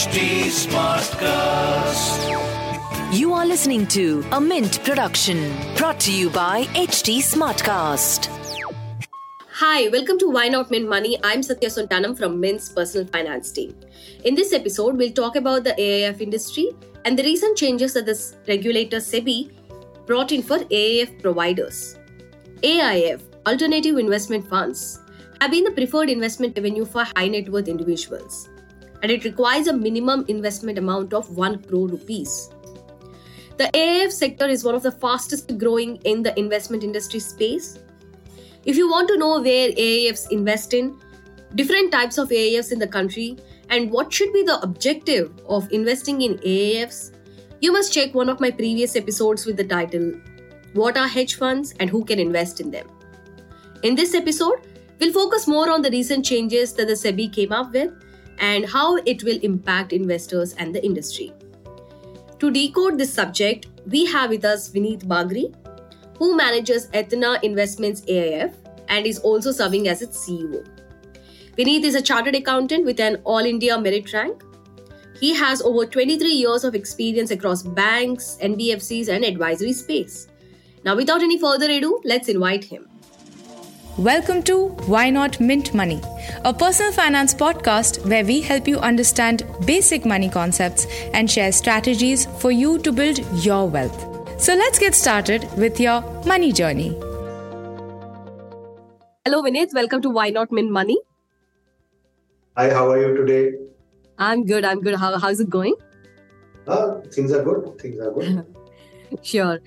HT Smartcast. You are listening to a Mint production brought to you by HT Smartcast. Hi, welcome to Why Not Mint Money. I'm Satya Sontanam from Mint's personal finance team. In this episode, we'll talk about the AIF industry and the recent changes that the regulator SEBI brought in for AIF providers. AIF, Alternative Investment Funds, have been the preferred investment avenue for high net worth individuals, and it requires a minimum investment amount of 1 crore rupees. The AIF sector is one of the fastest growing in the investment industry space. If you want to know where AIFs invest in, different types of AIFs in the country, and what should be the objective of investing in AIFs, you must check one of my previous episodes with the title What are hedge funds and who can invest in them? In this episode, we'll focus more on the recent changes that the SEBI came up with and how it will impact investors and the industry. To decode this subject, we have with us Vineet Bagri, who manages Athena Investments AIF and is also serving as its CEO. Vineet is a chartered accountant with an All India merit rank. He has over 23 years of experience across banks, NBFCs, and advisory space. Now, without any further ado, let's invite him. Welcome to Why Not Mint Money, a personal finance podcast where we help you understand basic money concepts and share strategies for you to build your wealth. So let's get started with your money journey. Hello, Vineet. Welcome to Why Not Mint Money. Hi, how are you today? I'm good. I'm good. How, how's it going? Uh, things are good. Things are good. Sure.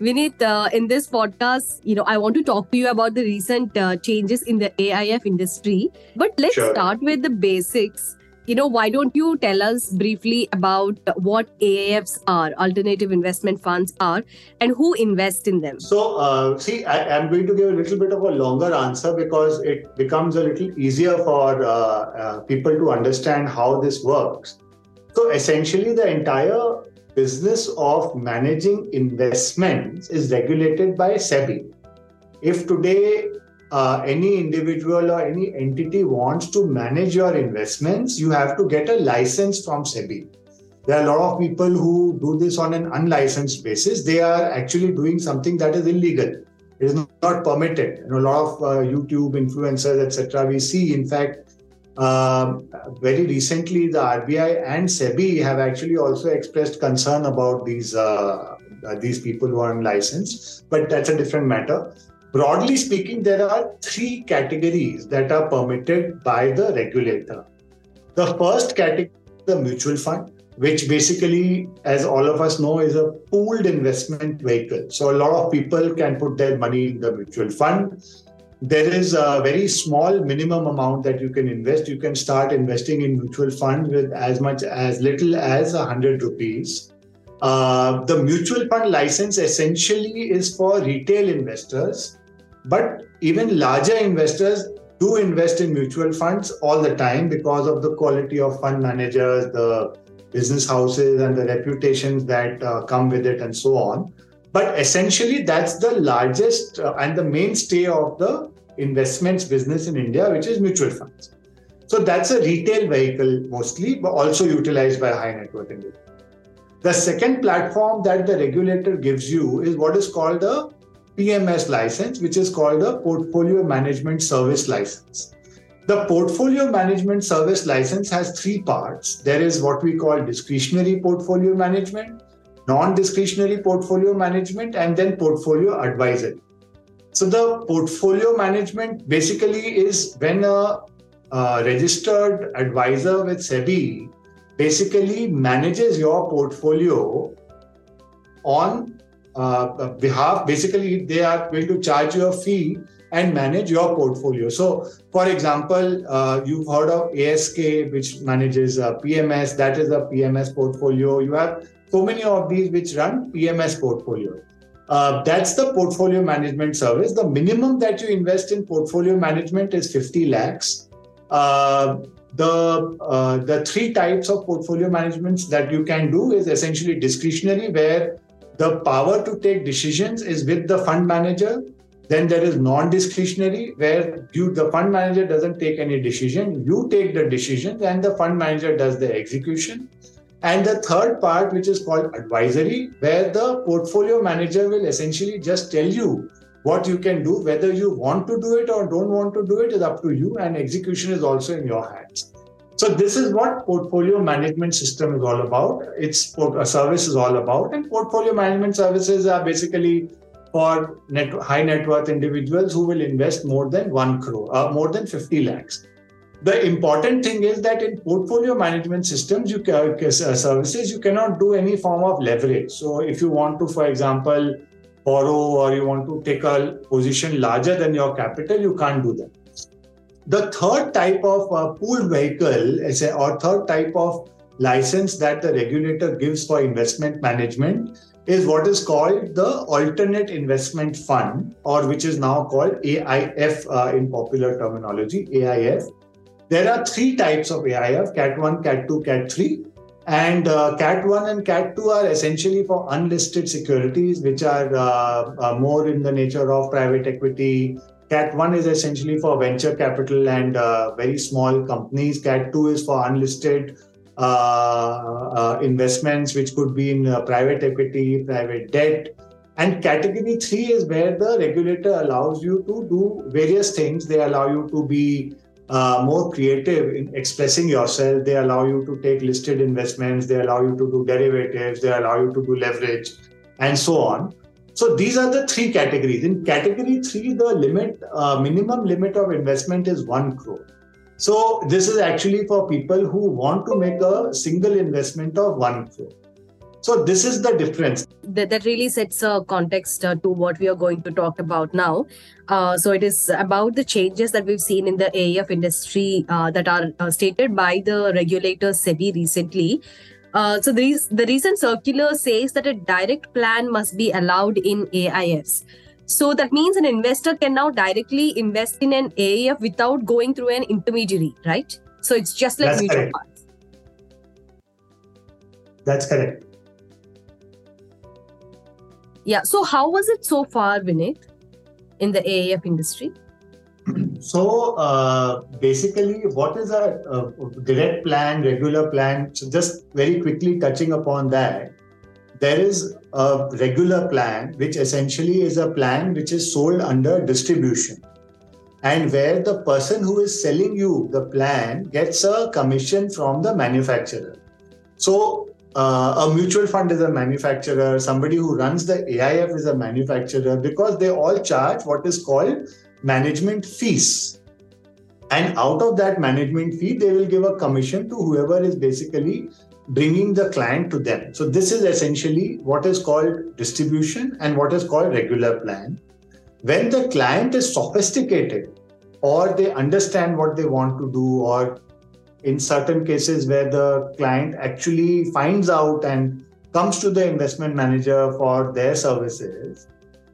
Vineet, uh, in this podcast, you know, I want to talk to you about the recent uh, changes in the AIF industry. But let's Sure. start with the basics. You know, why don't you tell us briefly about what AIFs are, alternative investment funds are, and who invest in them? So, uh, see, I, I'm going to give a little bit of a longer answer because it becomes a little easier for uh, uh, people to understand how this works. So, essentially, the entire business of managing investments is regulated by SEBI. If today uh, any individual or any entity wants to manage your investments, you have to get a license from SEBI. There are a lot of people who do this on an unlicensed basis. They are actually doing something that is illegal. It is not permitted. You know, a lot of uh, YouTube influencers, etc. We see, in fact, um, very recently, the RBI and SEBI have actually also expressed concern about these uh, uh, these people who are unlicensed. But that's a different matter. Broadly speaking, there are three categories that are permitted by the regulator. The first category, the mutual fund, which basically, as all of us know, is a pooled investment vehicle. So a lot of people can put their money in the mutual fund. There is a very small minimum amount that you can invest. You can start investing in mutual funds with as much as little as 100 rupees. Uh, the mutual fund license essentially is for retail investors, but even larger investors do invest in mutual funds all the time because of the quality of fund managers, the business houses, and the reputations that uh, come with it, and so on. But essentially, that's the largest uh, and the mainstay of the investments business in India, which is mutual funds. So that's a retail vehicle mostly, but also utilized by high net worth individuals. The second platform that the regulator gives you is what is called a PMS license, which is called a Portfolio Management Service License. The Portfolio Management Service License has three parts. There is what we call discretionary portfolio management, non discretionary portfolio management, and then portfolio advisory. So, the portfolio management basically is when a, a registered advisor with SEBI basically manages your portfolio on uh, behalf. Basically, they are going to charge you a fee and manage your portfolio. So, for example, uh, you've heard of ASK, which manages uh, PMS. That is a PMS portfolio. You have so many of these which run PMS portfolio. Uh, that's the portfolio management service. The minimum that you invest in portfolio management is 50 lakhs. Uh, the uh, the three types of portfolio managements that you can do is essentially discretionary, where the power to take decisions is with the fund manager. Then there is non-discretionary, where you the fund manager doesn't take any decision. You take the decisions, and the fund manager does the execution. And the third part, which is called advisory, where the portfolio manager will essentially just tell you what you can do. Whether you want to do it or don't want to do it is up to you, and execution is also in your hands. So this is what portfolio management system is all about. It's a service is all about, and portfolio management services are basically for net, high net worth individuals who will invest more than one crore, uh, more than 50 lakhs. The important thing is that in portfolio management systems, you can, uh, services, you cannot do any form of leverage. So if you want to, for example, borrow or you want to take a position larger than your capital, you can't do that. The third type of uh, pooled vehicle a, or third type of license that the regulator gives for investment management is what is called the alternate investment fund or which is now called AIF uh, in popular terminology AIF there are three types of AIF cat 1 cat 2 cat 3 and uh, cat 1 and cat 2 are essentially for unlisted securities which are uh, uh, more in the nature of private equity Cat 1 is essentially for venture capital and uh, very small companies. Cat 2 is for unlisted uh, uh, investments, which could be in private equity, private debt. And category 3 is where the regulator allows you to do various things. They allow you to be uh, more creative in expressing yourself. They allow you to take listed investments. They allow you to do derivatives. They allow you to do leverage and so on. So these are the three categories. In category three, the limit, uh, minimum limit of investment is one crore. So this is actually for people who want to make a single investment of one crore. So this is the difference. That, that really sets a context uh, to what we are going to talk about now. Uh, so it is about the changes that we've seen in the AIF industry uh, that are uh, stated by the regulator SEBI recently. Uh, so the, the recent circular says that a direct plan must be allowed in AIFs. So that means an investor can now directly invest in an AIF without going through an intermediary, right? So it's just like That's mutual correct. funds. That's correct. Yeah. So how was it so far, Vineet, in the AIF industry? So uh, basically, what is a, a direct plan, regular plan? So just very quickly touching upon that, there is a regular plan, which essentially is a plan which is sold under distribution, and where the person who is selling you the plan gets a commission from the manufacturer. So uh, a mutual fund is a manufacturer, somebody who runs the AIF is a manufacturer because they all charge what is called management fees. And out of that management fee, they will give a commission to whoever is basically bringing the client to them. So, this is essentially what is called distribution and what is called regular plan. When the client is sophisticated or they understand what they want to do, or in certain cases where the client actually finds out and comes to the investment manager for their services,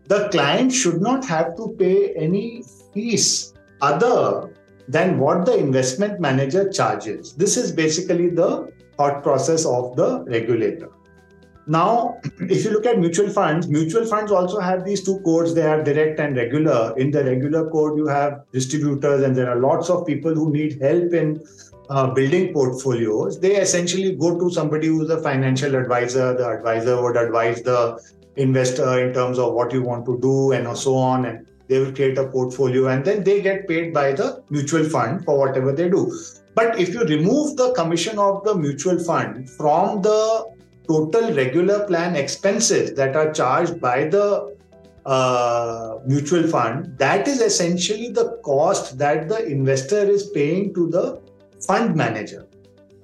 the client should not have to pay any fees other than what the investment manager charges. This is basically the thought process of the regulator. Now, if you look at mutual funds, mutual funds also have these two codes. They are direct and regular. In the regular code, you have distributors, and there are lots of people who need help in uh, building portfolios. They essentially go to somebody who's a financial advisor. The advisor would advise the investor in terms of what you want to do and so on and they will create a portfolio and then they get paid by the mutual fund for whatever they do but if you remove the commission of the mutual fund from the total regular plan expenses that are charged by the uh, mutual fund that is essentially the cost that the investor is paying to the fund manager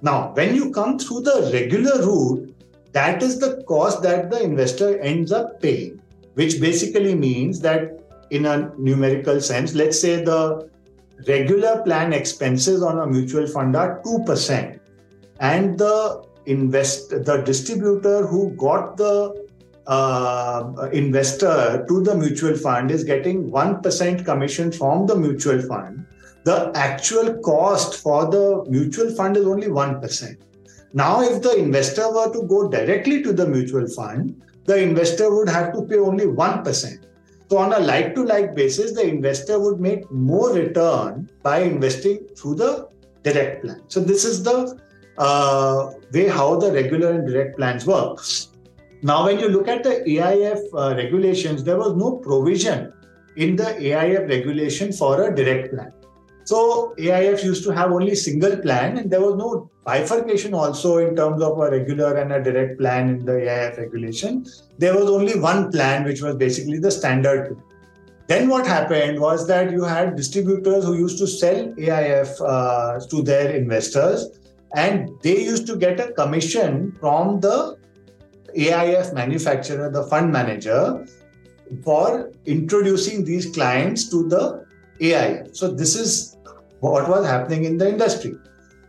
now when you come through the regular route that is the cost that the investor ends up paying, which basically means that in a numerical sense, let's say the regular plan expenses on a mutual fund are 2%, and the invest the distributor who got the uh, investor to the mutual fund is getting 1% commission from the mutual fund. The actual cost for the mutual fund is only 1%. Now, if the investor were to go directly to the mutual fund, the investor would have to pay only 1%. So, on a like to like basis, the investor would make more return by investing through the direct plan. So, this is the uh, way how the regular and direct plans work. Now, when you look at the AIF uh, regulations, there was no provision in the AIF regulation for a direct plan. So AIF used to have only single plan, and there was no bifurcation also in terms of a regular and a direct plan in the AIF regulation. There was only one plan, which was basically the standard. Then what happened was that you had distributors who used to sell AIF uh, to their investors, and they used to get a commission from the AIF manufacturer, the fund manager, for introducing these clients to the AIF. So this is what was happening in the industry.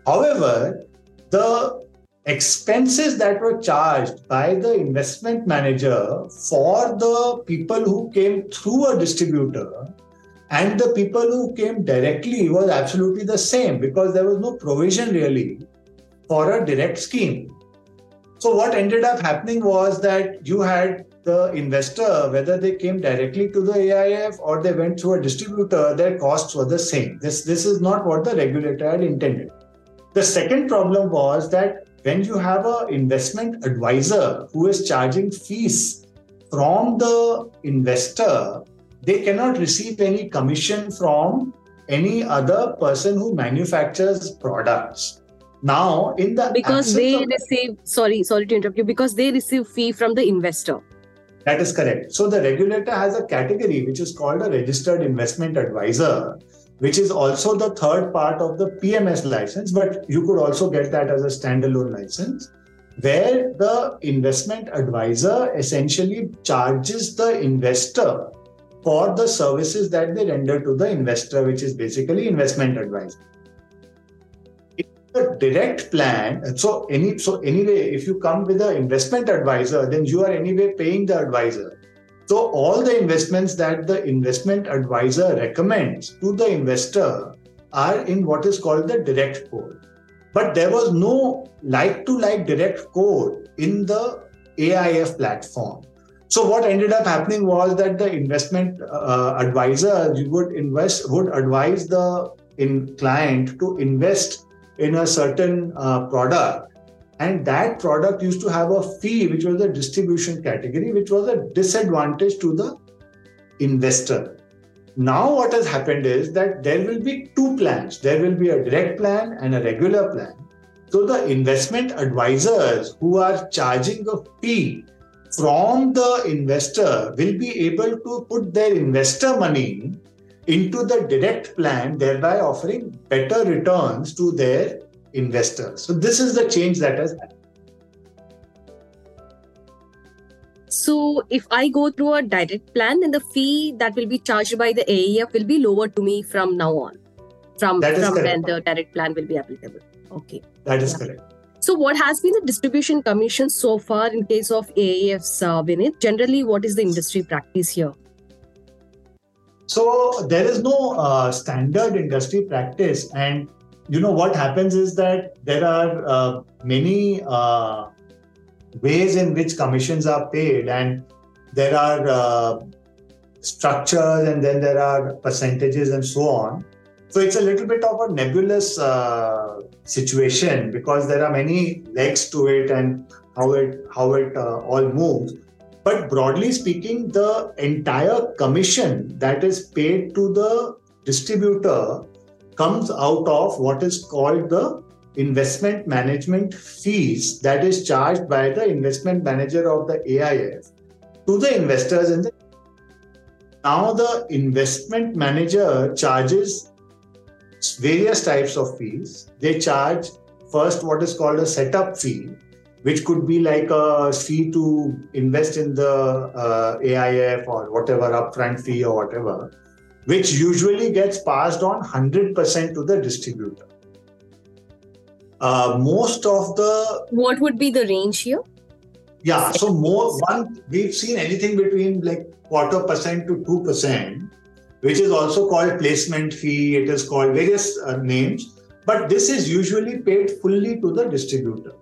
However, the expenses that were charged by the investment manager for the people who came through a distributor and the people who came directly was absolutely the same because there was no provision really for a direct scheme. So, what ended up happening was that you had the investor, whether they came directly to the AIF or they went through a distributor, their costs were the same. This, this is not what the regulator had intended. The second problem was that when you have an investment advisor who is charging fees from the investor, they cannot receive any commission from any other person who manufactures products. Now, in the because they receive sorry, sorry to interrupt you, because they receive fee from the investor. That is correct. So the regulator has a category which is called a registered investment advisor, which is also the third part of the PMS license, but you could also get that as a standalone license, where the investment advisor essentially charges the investor for the services that they render to the investor, which is basically investment advisor a direct plan. So any so anyway if you come with an investment advisor then you are anyway paying the advisor. So all the investments that the investment advisor recommends to the investor are in what is called the direct code. But there was no like to like direct code in the AIF platform. So what ended up happening was that the investment uh, advisor would invest would advise the in client to invest in a certain uh, product. And that product used to have a fee which was a distribution category which was a disadvantage to the investor. Now what has happened is that there will be two plans. There will be a direct plan and a regular plan. So the investment advisors who are charging a fee from the investor will be able to put their investor money into the direct plan, thereby offering better returns to their investors. So, this is the change that has happened. So, if I go through a direct plan, then the fee that will be charged by the AIF will be lower to me from now on, from, from when the direct plan will be applicable. Okay. That is yeah. correct. So, what has been the distribution commission so far in case of AIFs, uh, Vineet? Generally, what is the industry practice here? So there is no uh, standard industry practice, and you know what happens is that there are uh, many uh, ways in which commissions are paid, and there are uh, structures, and then there are percentages, and so on. So it's a little bit of a nebulous uh, situation because there are many legs to it, and how it how it uh, all moves. But broadly speaking, the entire commission that is paid to the distributor comes out of what is called the investment management fees that is charged by the investment manager of the AIF to the investors in the now the investment manager charges various types of fees. They charge first what is called a setup fee which could be like a fee to invest in the uh, AIF or whatever upfront fee or whatever, which usually gets passed on 100% to the distributor. Uh, most of the what would be the range here? Yeah, so more one we've seen anything between like quarter percent to two percent, which is also called placement fee. It is called various uh, names, but this is usually paid fully to the distributor.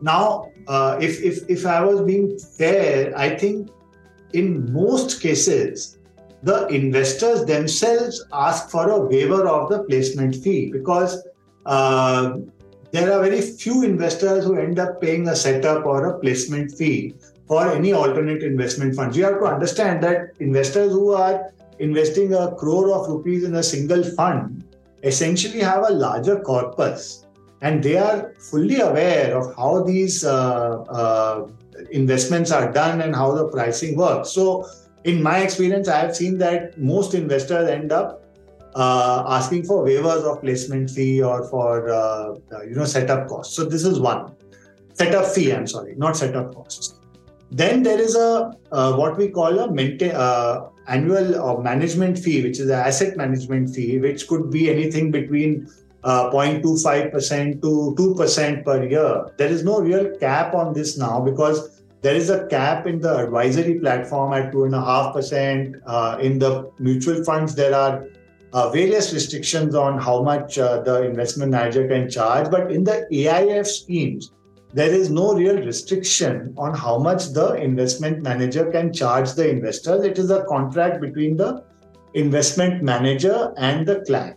Now, uh, if, if, if I was being fair, I think in most cases, the investors themselves ask for a waiver of the placement fee because uh, there are very few investors who end up paying a setup or a placement fee for any alternate investment funds. You have to understand that investors who are investing a crore of rupees in a single fund essentially have a larger corpus and they are fully aware of how these uh, uh, investments are done and how the pricing works. So, in my experience, I have seen that most investors end up uh, asking for waivers of placement fee or for uh, uh, you know setup costs. So this is one setup fee. I'm sorry, not setup costs. Then there is a uh, what we call a maintain, annual or management fee, which is an asset management fee, which could be anything between uh, 0.25% to 2% per year. There is no real cap on this now because there is a cap in the advisory platform at 2.5%. Uh, in the mutual funds, there are uh, various restrictions on how much uh, the investment manager can charge. But in the AIF schemes, there is no real restriction on how much the investment manager can charge the investors. It is a contract between the investment manager and the client.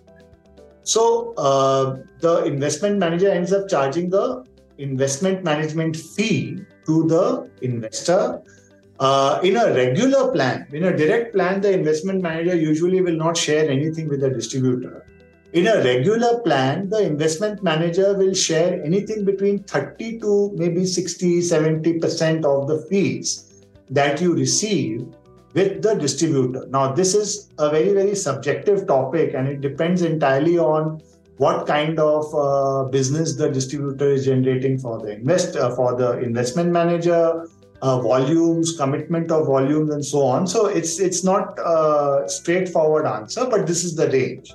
So uh, the investment manager ends up charging the investment management fee to the investor. Uh, in a regular plan, in a direct plan, the investment manager usually will not share anything with the distributor. In a regular plan, the investment manager will share anything between 30 to maybe 60, 70% of the fees that you receive with the distributor. Now, this is a very, very subjective topic and it depends entirely on what kind of uh, business the distributor is generating for the invest uh, for the investment manager uh, volumes commitment of volumes and so on. So it's it's not a straightforward answer but this is the range.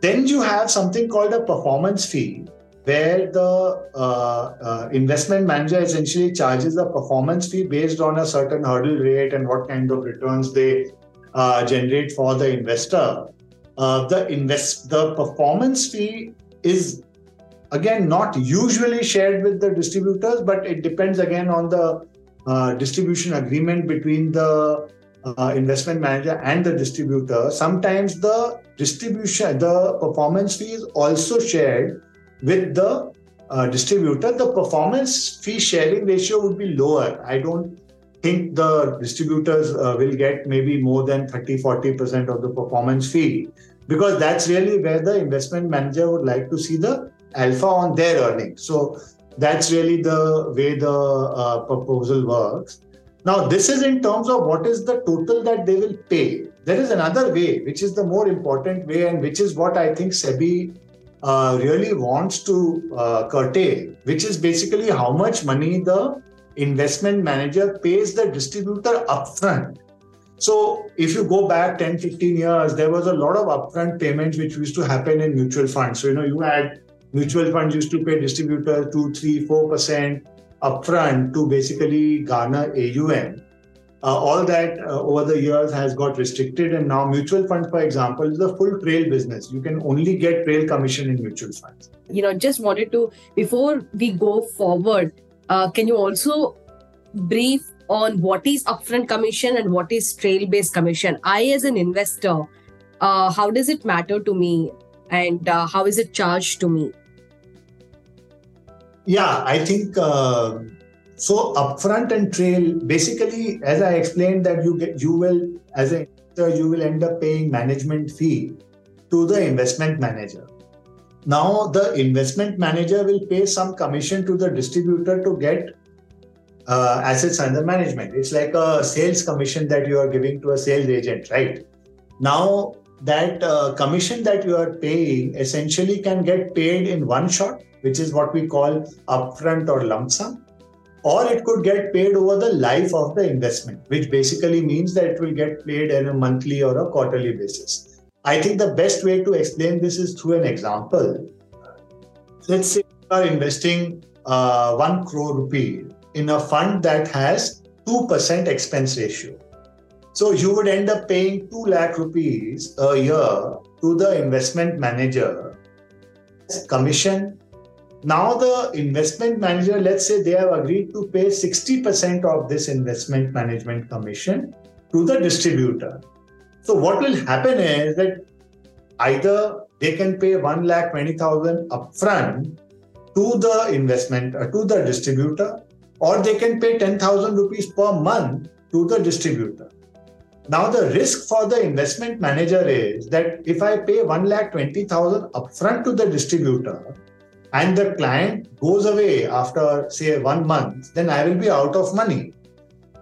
Then you have something called a performance fee, where the uh, uh, investment manager essentially charges a performance fee based on a certain hurdle rate and what kind of returns they uh, generate for the investor. Uh, the invest the performance fee is again not usually shared with the distributors, but it depends again on the uh, distribution agreement between the uh, investment manager and the distributor, sometimes the distribution, the performance fee is also shared with the uh, distributor. The performance fee sharing ratio would be lower. I don't think the distributors uh, will get maybe more than 30 40% of the performance fee because that's really where the investment manager would like to see the alpha on their earnings. So that's really the way the uh, proposal works. Now, this is in terms of what is the total that they will pay. There is another way, which is the more important way, and which is what I think SEBI uh, really wants to uh, curtail, which is basically how much money the investment manager pays the distributor upfront. So, if you go back 10, 15 years, there was a lot of upfront payments which used to happen in mutual funds. So, you know, you had mutual funds used to pay distributor 2, 3, 4% upfront to basically garner AUM. Uh, all that uh, over the years has got restricted, and now mutual funds, for example, is a full trail business. You can only get trail commission in mutual funds. You know, just wanted to before we go forward, uh, can you also brief on what is upfront commission and what is trail based commission? I, as an investor, uh, how does it matter to me, and uh, how is it charged to me? Yeah, I think uh, so. Upfront and trail, basically, as I explained, that you get you will as a you will end up paying management fee to the investment manager. Now, the investment manager will pay some commission to the distributor to get uh, assets under management. It's like a sales commission that you are giving to a sales agent, right? Now, that uh, commission that you are paying essentially can get paid in one shot which is what we call upfront or lump sum, or it could get paid over the life of the investment, which basically means that it will get paid on a monthly or a quarterly basis. I think the best way to explain this is through an example. Let's say you are investing uh, 1 crore rupee in a fund that has 2% expense ratio. So you would end up paying 2 lakh rupees a year to the investment manager commission now, the investment manager, let's say they have agreed to pay 60% of this investment management commission to the distributor. So what will happen is that either they can pay one lakh twenty thousand upfront to the investment uh, to the distributor, or they can pay ten thousand rupees per month to the distributor. Now the risk for the investment manager is that if I pay one lakh twenty thousand upfront to the distributor, and the client goes away after say one month, then I will be out of money.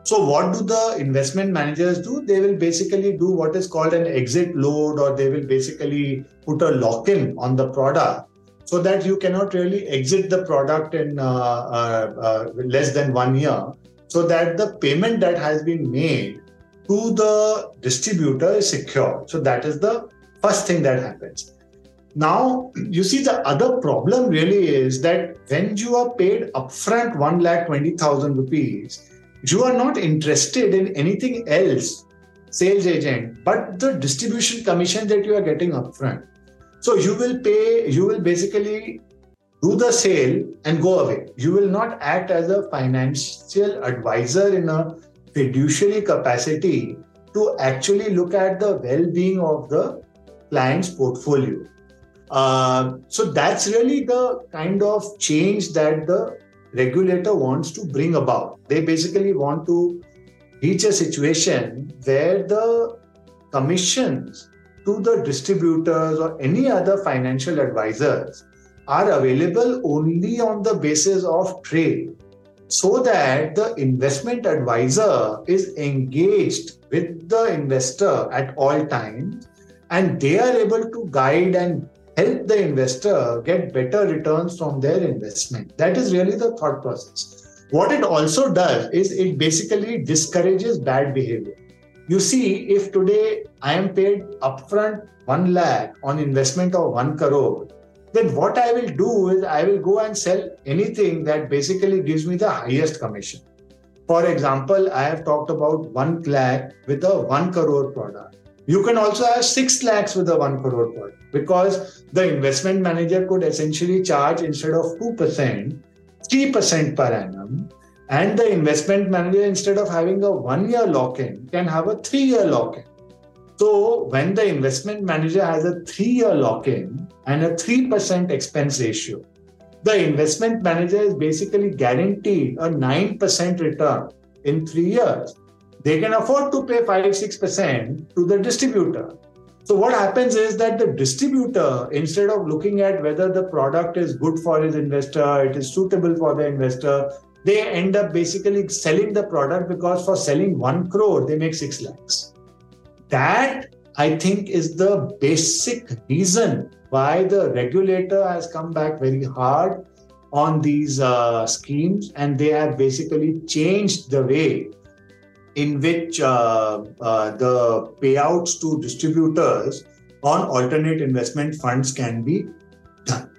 So, what do the investment managers do? They will basically do what is called an exit load, or they will basically put a lock in on the product so that you cannot really exit the product in uh, uh, uh, less than one year, so that the payment that has been made to the distributor is secure. So, that is the first thing that happens. Now, you see, the other problem really is that when you are paid upfront 1 lakh 20,000 rupees, you are not interested in anything else, sales agent, but the distribution commission that you are getting upfront. So you will pay, you will basically do the sale and go away. You will not act as a financial advisor in a fiduciary capacity to actually look at the well being of the client's portfolio. Uh, so that's really the kind of change that the regulator wants to bring about. They basically want to reach a situation where the commissions to the distributors or any other financial advisors are available only on the basis of trail so that the investment advisor is engaged with the investor at all times and they are able to guide and help the investor get better returns from their investment. That is really the thought process. What it also does is it basically discourages bad behavior. You see, if today I am paid upfront 1 lakh on investment of 1 crore, then what I will do is I will go and sell anything that basically gives me the highest commission. For example, I have talked about 1 lakh with a 1 crore product. You can also have 6 lakhs with a 1 crore product because the investment manager could essentially charge instead of 2%, 3% per annum. And the investment manager, instead of having a one year lock in, can have a three year lock in. So, when the investment manager has a three year lock in and a 3% expense ratio, the investment manager is basically guaranteed a 9% return in three years. They can afford to pay 5 6% to the distributor. So what happens is that the distributor, instead of looking at whether the product is good for his investor, it is suitable for the investor, they end up basically selling the product because for selling one crore, they make six lakhs. That I think is the basic reason why the regulator has come back very hard on these uh, schemes and they have basically changed the way in which uh, uh, the payouts to distributors on alternate investment funds can be done.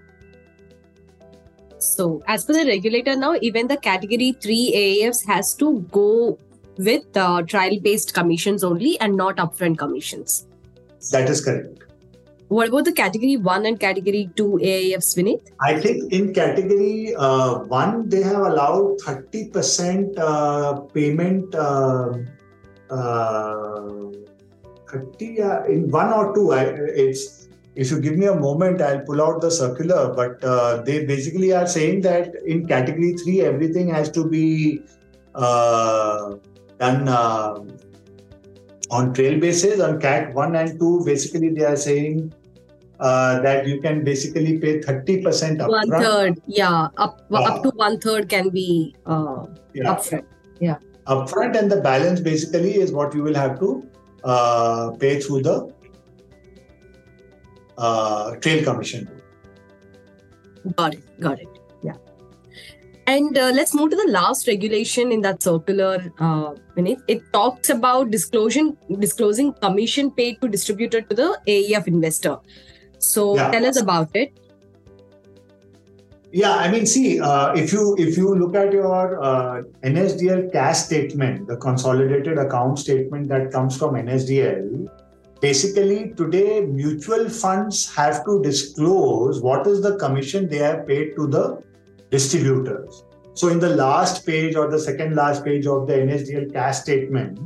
So, as per the regulator now, even the category 3 AIFs has to go with uh, trail based commissions only and not upfront commissions. That is correct. What about the category 1 and category 2 AIFs, Vineet? I think in category uh, 1, they have allowed 30% uh, payment. Uh, uh 30 uh, in one or two. I, it's if you give me a moment, I'll pull out the circular. But uh, they basically are saying that in category 3, everything has to be done on trail basis on cat 1 and 2 basically they are saying uh, that you can basically pay 30% up one third yeah up, uh, up to one third can be uh, yeah. upfront yeah. Upfront and the balance basically is what you will have to uh, pay through the uh, trail commission. Got it got it and uh, let's move to the last regulation in that circular. Uh, it, it talks about disclosing disclosing commission paid to distributor to the AIF investor. So yeah. tell us about it. Yeah, I mean, see, uh, if you if you look at your uh, NSDL CAS statement, the consolidated account statement that comes from NSDL, basically today mutual funds have to disclose what is the commission they have paid to the distributors. So in the last page or the second last page of the NSDL CAS statement,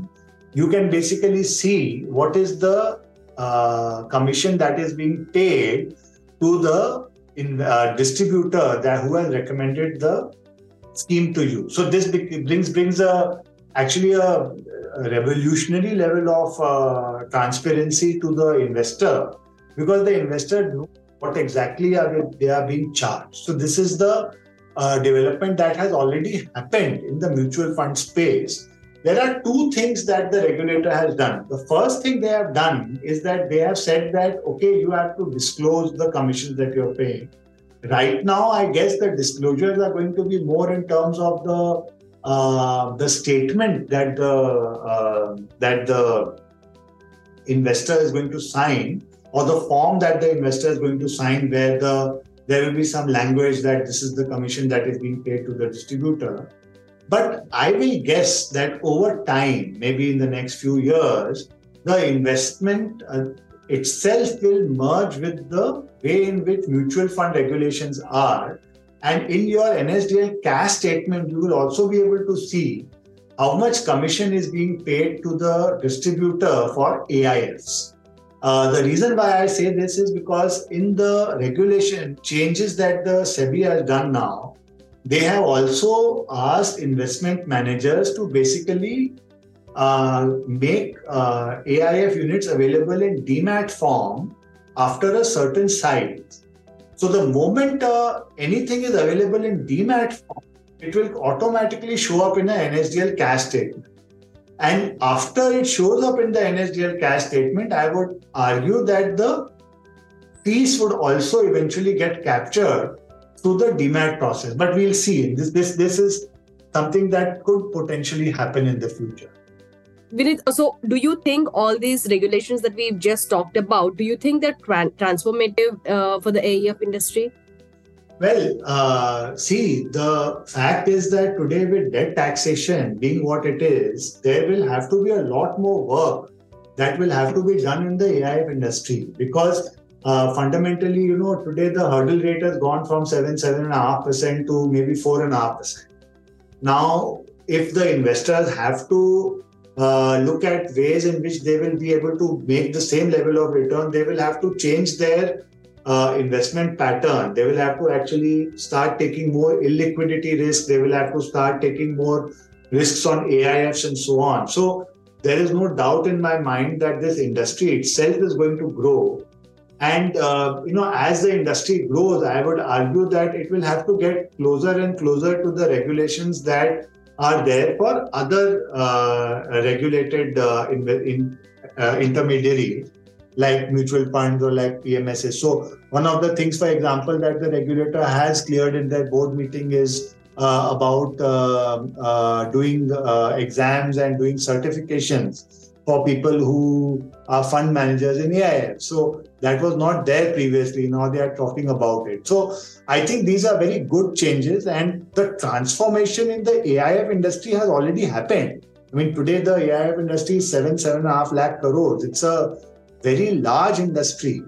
you can basically see what is the uh, commission that is being paid to the in, uh, distributor that who has recommended the scheme to you. So this brings brings a actually a, revolutionary level of uh, transparency to the investor because the investor knows what exactly are they, they are being charged. So this is the uh, development that has already happened in the mutual fund space. There are two things that the regulator has done. The first thing they have done is that they have said that okay, you have to disclose the commissions that you're paying. Right now, I guess the disclosures are going to be more in terms of the uh, the statement that the uh, that the investor is going to sign or the form that the investor is going to sign where the there will be some language that this is the commission that is being paid to the distributor but i will guess that over time maybe in the next few years the investment uh, itself will merge with the way in which mutual fund regulations are and in your NSDL CAS statement, you will also be able to see how much commission is being paid to the distributor for AIFs. Uh, the reason why I say this is because in the regulation changes that the SEBI has done now, they have also asked investment managers to basically uh, make uh, AIF units available in demat form after a certain size. So the moment uh, anything is available in demat form, it will automatically show up in an NSDL CAS statement. And after it shows up in the NSDL CAS statement, I would argue that the fees would also eventually get captured through the demat process. But we'll see. This this this is something that could potentially happen in the future. So do you think all these regulations that we've just talked about, do you think they're tra- transformative uh, for the AIF industry? Well, uh, see, the fact is that today, with debt taxation being what it is, there will have to be a lot more work that will have to be done in the AIF industry because uh, fundamentally, you know, today the hurdle rate has gone from seven, seven and a half percent to maybe four and a half percent. Now, if the investors have to uh, look at ways in which they will be able to make the same level of return, they will have to change their uh, investment pattern. They will have to actually start taking more illiquidity risk. They will have to start taking more risks on AIFs and so on. So there is no doubt in my mind that this industry itself is going to grow. And uh, you know, as the industry grows, I would argue that it will have to get closer and closer to the regulations that are there for other uh, regulated uh, in, in uh, intermediaries like mutual funds or like PMSs. So one of the things, for example, that the regulator has cleared in their board meeting is uh, about uh, uh, doing exams and doing certifications for people who are fund managers in AIF. So that was not there previously. Now they are talking about it. So I think these are very good changes, and the transformation in the AIF industry has already happened. I mean, today the AIF industry is seven, seven and a half lakh crores. It's a very large industry.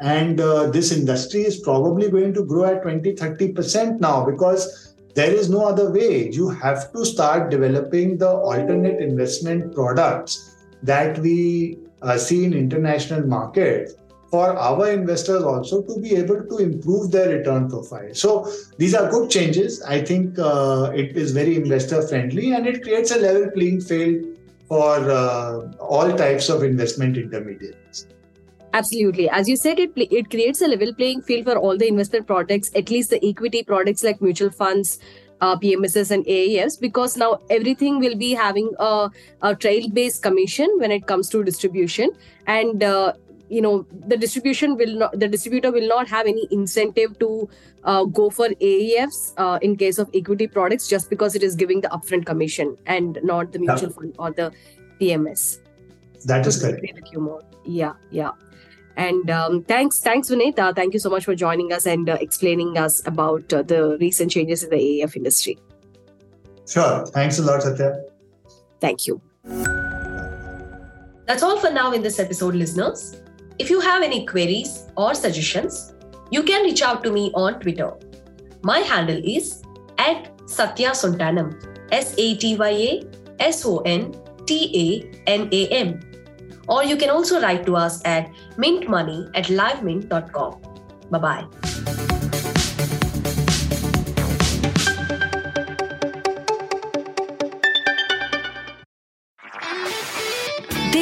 And uh, this industry is probably going to grow at 20, 30% now because there is no other way. You have to start developing the alternate investment products that we uh, see in international markets for our investors also to be able to improve their return profile. So these are good changes. I think uh, it is very investor friendly and it creates a level playing field for uh, all types of investment intermediaries. Absolutely. As you said, it it creates a level playing field for all the investment products, at least the equity products like mutual funds, uh, PMSs and AIFs because now everything will be having a, a trail based commission when it comes to distribution and uh, you know the distribution will not the distributor will not have any incentive to uh, go for AIFs uh, in case of equity products just because it is giving the upfront commission and not the mutual yeah. fund or the PMS. That is correct. Yeah, yeah. And um, thanks, thanks, Vinita. Thank you so much for joining us and uh, explaining us about uh, the recent changes in the AIF industry. Sure. Thanks a lot, Satya. Thank you. That's all for now in this episode, listeners. If you have any queries or suggestions, you can reach out to me on Twitter. My handle is at Satya Sontanam, S A T Y A S O N T A N A M. Or you can also write to us at mintmoney at livemint.com. Bye bye.